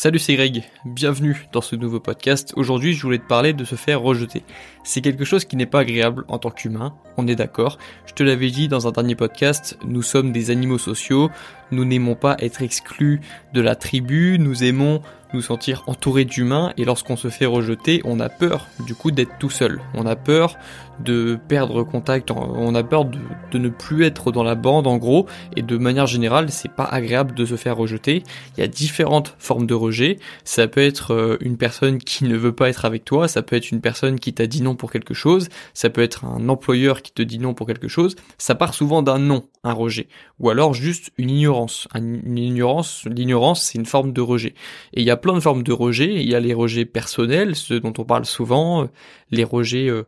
Salut c'est Greg, bienvenue dans ce nouveau podcast. Aujourd'hui je voulais te parler de se faire rejeter. C'est quelque chose qui n'est pas agréable en tant qu'humain, on est d'accord. Je te l'avais dit dans un dernier podcast, nous sommes des animaux sociaux, nous n'aimons pas être exclus de la tribu, nous aimons nous sentir entourés d'humains et lorsqu'on se fait rejeter, on a peur du coup d'être tout seul. On a peur de perdre contact, on a peur de, ne plus être dans la bande en gros et de manière générale, c'est pas agréable de se faire rejeter. Il y a différentes formes de rejet. Ça peut être euh, une personne qui ne veut pas être avec toi, ça peut être une personne qui t'a dit non pour quelque chose, ça peut être un employeur qui te dit non pour quelque chose. Ça part souvent d'un non, un rejet, ou alors juste une ignorance. Une ignorance, l'ignorance, c'est une forme de rejet. Et il y a plein de formes de rejet. Il y a les rejets personnels, ceux dont on parle souvent, euh, les rejets euh,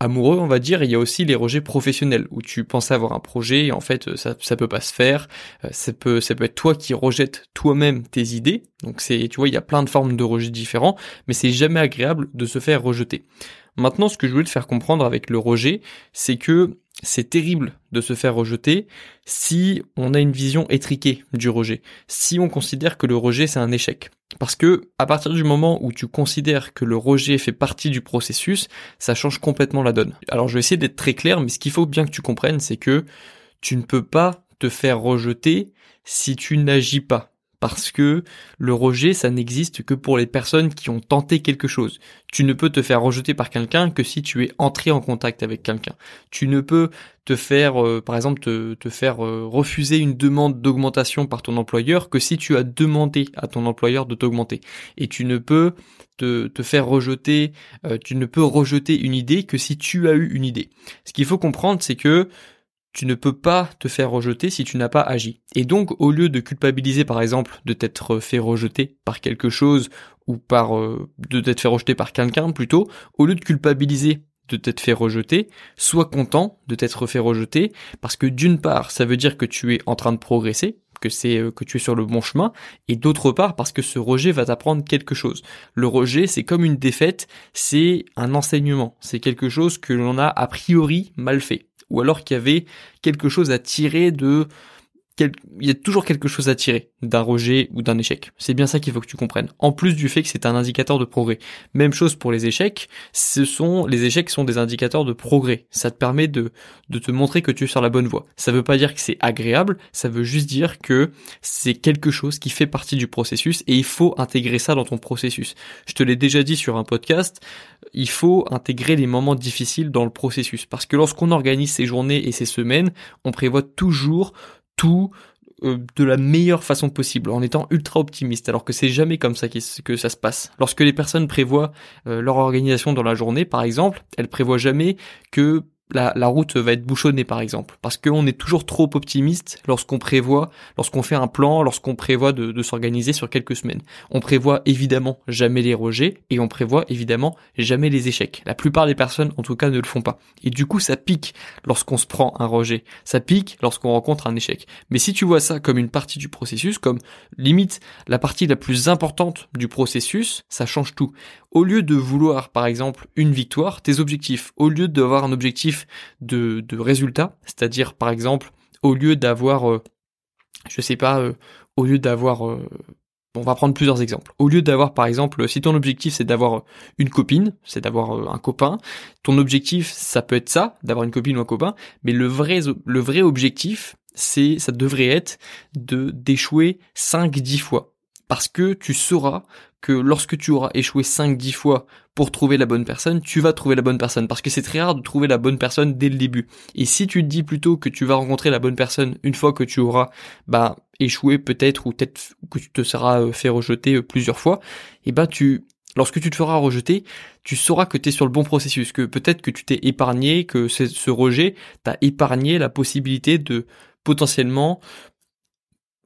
amoureux, on va dire. il y a aussi les rejets professionnels, où tu pensais avoir un projet et en fait euh, ça ça peut pas se faire. ça peut ça peut être toi qui rejettes toi-même tes idées. Donc c'est tu vois il y a plein de formes de rejets différents, mais c'est jamais agréable de se faire rejeter. Maintenant, ce que je voulais te faire comprendre avec le rejet, c'est que c'est terrible de se faire rejeter si on a une vision étriquée du rejet, si on considère que le rejet c'est un échec. Parce que à partir du moment où tu considères que le rejet fait partie du processus, ça change complètement la donne. Alors je vais essayer d'être très clair, mais ce qu'il faut bien que tu comprennes, c'est que tu ne peux pas te faire rejeter si tu n'agis pas parce que le rejet, ça n'existe que pour les personnes qui ont tenté quelque chose. Tu ne peux te faire rejeter par quelqu'un que si tu es entré en contact avec quelqu'un. Tu ne peux te faire, euh, par exemple, te, faire euh, refuser une demande d'augmentation par ton employeur que si tu as demandé à ton employeur de t'augmenter. Et tu ne peux te, faire rejeter, euh, tu ne peux rejeter une idée que si tu as eu une idée. Ce qu'il faut comprendre, c'est que tu ne peux pas te faire rejeter si tu n'as pas agi. Et donc, au lieu de culpabiliser, par exemple, de t'être fait rejeter par quelque chose ou par euh, de t'être fait rejeter par quelqu'un plutôt, au lieu de culpabiliser de t'être fait rejeter, sois content de t'être fait rejeter parce que d'une part, ça veut dire que tu es en train de progresser, que c'est euh, que tu es sur le bon chemin et d'autre part parce que ce rejet va t'apprendre quelque chose. Le rejet, c'est comme une défaite, c'est un enseignement, c'est quelque chose que l'on a a priori mal fait ou alors qu'il y avait quelque chose à tirer de il y a toujours quelque chose à tirer d'un rejet ou d'un échec. C'est bien ça qu'il faut que tu comprennes. En plus du fait que c'est un indicateur de progrès. Même chose pour les échecs. Ce sont, les échecs sont des indicateurs de progrès. Ça te permet de, de te montrer que tu es sur la bonne voie. Ça veut pas dire que c'est agréable. Ça veut juste dire que c'est quelque chose qui fait partie du processus et il faut intégrer ça dans ton processus. Je te l'ai déjà dit sur un podcast. Il faut intégrer les moments difficiles dans le processus. Parce que lorsqu'on organise ces journées et ces semaines, on prévoit toujours tout euh, de la meilleure façon possible, en étant ultra optimiste, alors que c'est jamais comme ça que ça se passe. Lorsque les personnes prévoient euh, leur organisation dans la journée, par exemple, elles prévoient jamais que la, route va être bouchonnée par exemple, parce qu'on est toujours trop optimiste lorsqu'on prévoit, lorsqu'on fait un plan, lorsqu'on prévoit de, de s'organiser sur quelques semaines. On prévoit évidemment jamais les rejets et on prévoit évidemment jamais les échecs. La plupart des personnes en tout cas ne le font pas. Et du coup ça pique lorsqu'on se prend un rejet, ça pique lorsqu'on rencontre un échec. Mais si tu vois ça comme une partie du processus, comme limite la partie la plus importante du processus, ça change tout. Au lieu de vouloir par exemple une victoire, tes objectifs, au lieu d'avoir un objectif de, résultats, c'est-à-dire par exemple au lieu d'avoir, euh, je sais pas, euh, au lieu d'avoir euh, on va prendre plusieurs exemples. Au lieu d'avoir, par exemple, si ton objectif c'est d'avoir une copine, c'est d'avoir un copain, ton objectif ça peut être ça, d'avoir une copine ou un copain, mais le vrai, le vrai objectif, c'est, ça devrait être de d'échouer 5-10 fois. Parce que tu sauras que lorsque tu auras échoué 5-10 fois pour trouver la bonne personne, tu vas trouver la bonne personne. Parce que c'est très rare de trouver la bonne personne dès le début. Et si tu te dis plutôt que tu vas rencontrer la bonne personne une fois que tu auras bah, échoué peut-être ou peut-être que tu te seras euh, fait rejeter euh, plusieurs fois, et bah tu lorsque tu te feras rejeter, tu sauras que tu es sur le bon processus, que peut-être que tu t'es épargné, que ce rejet t'a épargné la possibilité de potentiellement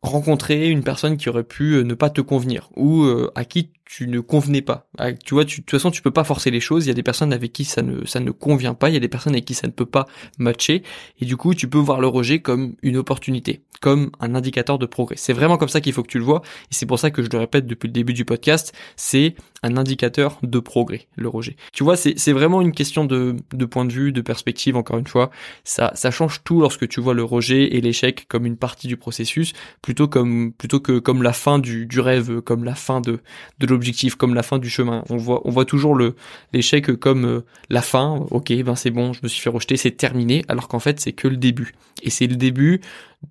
rencontrer une personne qui aurait pu euh, ne pas te convenir ou euh, à qui tu ne convenais pas. Ah, tu vois, tu, de toute façon, tu peux pas forcer les choses. Il y a des personnes avec qui ça ne, ça ne convient pas. Il y a des personnes avec qui ça ne peut pas matcher. Et du coup, tu peux voir le rejet comme une opportunité, comme un indicateur de progrès. C'est vraiment comme ça qu'il faut que tu le vois. Et c'est pour ça que je le répète depuis le début du podcast. C'est un indicateur de progrès, le rejet. Tu vois, c'est, c'est vraiment une question de, de point de vue, de perspective, encore une fois. Ça, ça change tout lorsque tu vois le rejet et l'échec comme une partie du processus, plutôt comme, plutôt que comme la fin du, du rêve, comme la fin de, de l'objectif, comme la fin du chemin. On voit, on voit toujours le l'échec comme euh, la fin. Ok, ben c'est bon, je me suis fait rejeter, c'est terminé. Alors qu'en fait, c'est que le début. Et c'est le début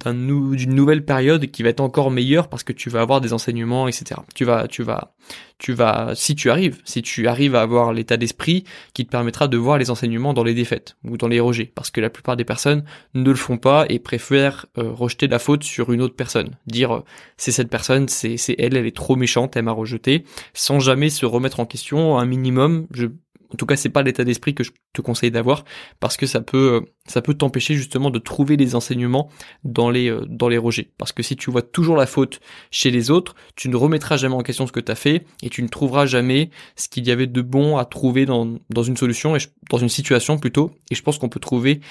d'une nouvelle période qui va être encore meilleure parce que tu vas avoir des enseignements, etc. Tu vas, tu vas, tu vas, si tu arrives, si tu arrives à avoir l'état d'esprit qui te permettra de voir les enseignements dans les défaites ou dans les rejets, parce que la plupart des personnes ne le font pas et préfèrent euh, rejeter la faute sur une autre personne, dire euh, c'est cette personne, c'est elle, elle est trop méchante, elle m'a rejeté, sans jamais se remettre en question un minimum. Je en tout cas, c'est pas l'état d'esprit que je te conseille d'avoir parce que ça peut euh, ça peut t'empêcher justement de trouver les enseignements dans les euh, dans les rejets. Parce que si tu vois toujours la faute chez les autres, tu ne remettras jamais en question ce que tu as fait et tu ne trouveras jamais ce qu'il y avait de bon à trouver dans dans une solution et dans une situation plutôt. Et je pense qu'on peut trouver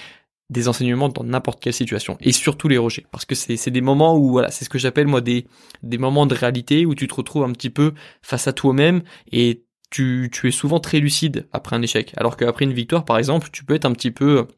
des enseignements dans n'importe quelle situation et surtout les rejets parce que c'est c'est des moments où voilà c'est ce que j'appelle moi des des moments de réalité où tu te retrouves un petit peu face à toi-même et tu, tu es souvent très lucide après un échec. Alors qu'après une victoire, par exemple, tu peux être un petit peu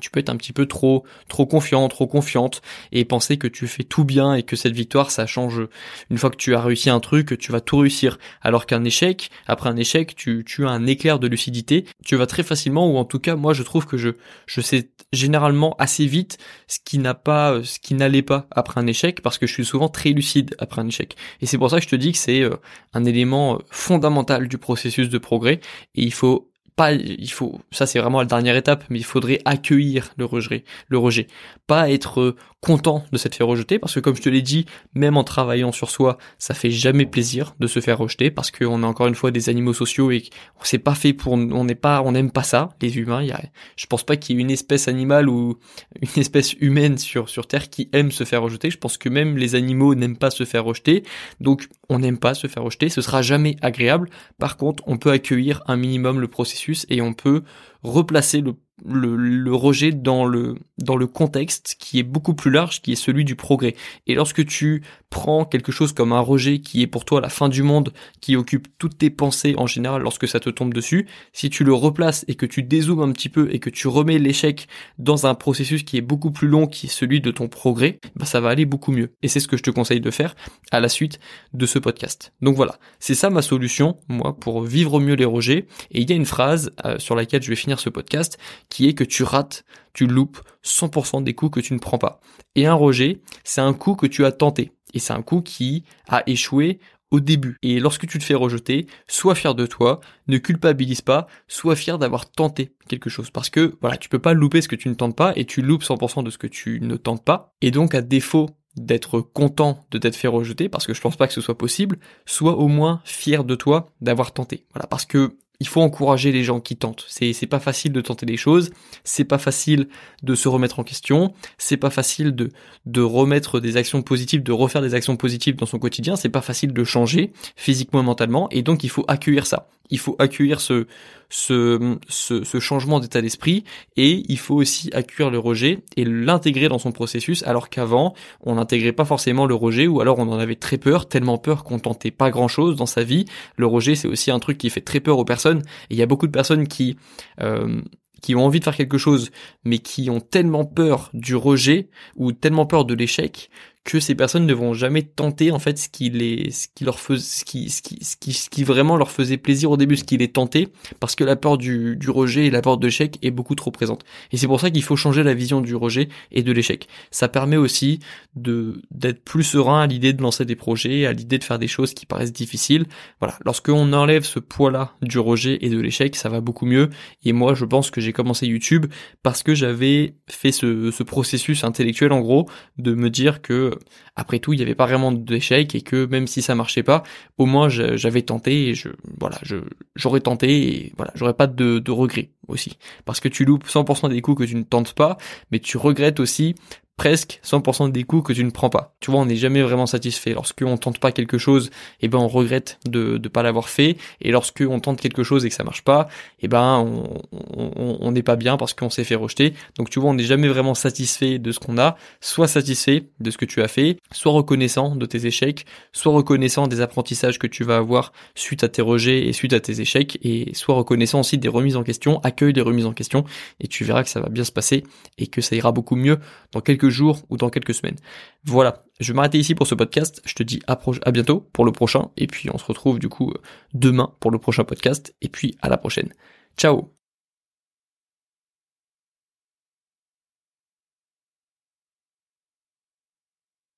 tu peux être un petit peu trop trop confiant, trop confiante et penser que tu fais tout bien et que cette victoire ça change. Une fois que tu as réussi un truc, tu vas tout réussir. Alors qu'un échec, après un échec, tu, tu as un éclair de lucidité, tu vas très facilement ou en tout cas moi je trouve que je je sais généralement assez vite ce qui n'a pas ce qui n'allait pas après un échec parce que je suis souvent très lucide après un échec. Et c'est pour ça que je te dis que c'est euh, un élément euh, fondamental du processus de progrès et il faut pas, il faut, ça c'est vraiment la dernière étape, mais il faudrait accueillir le rejet, pas être euh, content de s'être fait rejeter, parce que comme je te l'ai dit, même en travaillant sur soi, ça fait jamais plaisir de se faire rejeter, parce qu'on est encore une fois des animaux sociaux et on pas fait pour, on n'aime pas ça, les humains. Y a, je pense pas qu'il y ait une espèce animale ou une espèce humaine sur sur terre qui aime se faire rejeter. Je pense que même les animaux n'aiment pas se faire rejeter, donc on n'aime pas se faire rejeter. Ce sera jamais agréable. Par contre, on peut accueillir un minimum le processus et on peut replacer le le, le, rejet dans le dans le contexte qui est beaucoup plus large, qui est celui du progrès. Et lorsque tu prends quelque chose comme un rejet qui est pour toi la fin du monde, qui occupe toutes tes pensées en général lorsque ça te tombe dessus, si tu le replaces et que tu dézoomes un petit peu et que tu remets l'échec dans un processus qui est beaucoup plus long, qui est celui de ton progrès, bah ça va aller beaucoup mieux. Et c'est ce que je te conseille de faire à la suite de ce podcast. Donc voilà, c'est ça ma solution, moi, pour vivre mieux les rejets. Et il y a une phrase euh, sur laquelle je vais finir ce podcast qui est que tu rates, tu loupes 100% des coups que tu ne prends pas. Et un rejet, c'est un coup que tu as tenté. Et c'est un coup qui a échoué au début. Et lorsque tu te fais rejeter, sois fier de toi, ne culpabilise pas, sois fier d'avoir tenté quelque chose. Parce que, voilà, tu peux pas louper ce que tu ne tentes pas et tu loupes 100% de ce que tu ne tentes pas. Et donc, à défaut d'être content de t'être fait rejeter, parce que je pense pas que ce soit possible, sois au moins fier de toi d'avoir tenté. Voilà, parce que il faut encourager les gens qui tentent. C'est c'est pas facile de tenter des choses, c'est pas facile de se remettre en question, c'est pas facile de de remettre des actions positives, de refaire des actions positives dans son quotidien, c'est pas facile de changer physiquement et mentalement et donc il faut accueillir ça. Il faut accueillir ce ce, ce, changement d'état d'esprit et il faut aussi accueillir le rejet et l'intégrer dans son processus alors qu'avant on n'intégrait pas forcément le rejet ou alors on en avait très peur, tellement peur qu'on tentait pas grand chose dans sa vie. Le rejet c'est aussi un truc qui fait très peur aux personnes et il y a beaucoup de personnes qui euh, qui ont envie de faire quelque chose, mais qui ont tellement peur du rejet ou tellement peur de l'échec que ces personnes ne vont jamais tenter en fait ce qui les, ce qui leur faisait, ce qui, ce qui, ce qui, vraiment leur faisait plaisir au début, ce qui les tentait, parce que la peur du, du rejet et la peur de l'échec est beaucoup trop présente. Et c'est pour ça qu'il faut changer la vision du rejet et de l'échec. Ça permet aussi de d'être plus serein à l'idée de lancer des projets, à l'idée de faire des choses qui paraissent difficiles. Voilà, lorsqu'on enlève ce poids-là du rejet et de l'échec, ça va beaucoup mieux. Et moi, je pense que j'ai commencé YouTube parce que j'avais fait ce, ce processus intellectuel en gros de me dire que après tout, il n'y avait pas vraiment d'échec et que même si ça marchait pas, au moins j'avais tenté et je voilà, j'aurais tenté et voilà, j'aurais pas de regrets aussi. Parce que tu loupes 100% des coups que tu ne tentes pas, mais tu regrettes aussi presque 100% des coups que tu ne prends pas. Tu vois, on n'est jamais vraiment satisfait. Lorsqu'on tente pas quelque chose, eh ben on regrette de ne pas l'avoir fait. Et lorsque on tente quelque chose et que ça marche pas, eh ben on n'est pas bien parce qu'on s'est fait rejeter. Donc tu vois, on n'est jamais vraiment satisfait de ce qu'on a. Sois satisfait de ce que tu as fait, sois reconnaissant de tes échecs, sois reconnaissant des apprentissages que tu vas avoir suite à tes rejets et suite à tes échecs, et sois reconnaissant aussi des remises en question, accueille des remises en question, et tu verras que ça va bien se passer et que ça ira beaucoup mieux dans jours ou dans quelques semaines. Voilà, je vais m'arrêter ici pour ce podcast. Je te dis à bientôt pour le prochain. Et puis on se retrouve du coup demain pour le prochain podcast. Et puis à la prochaine. Ciao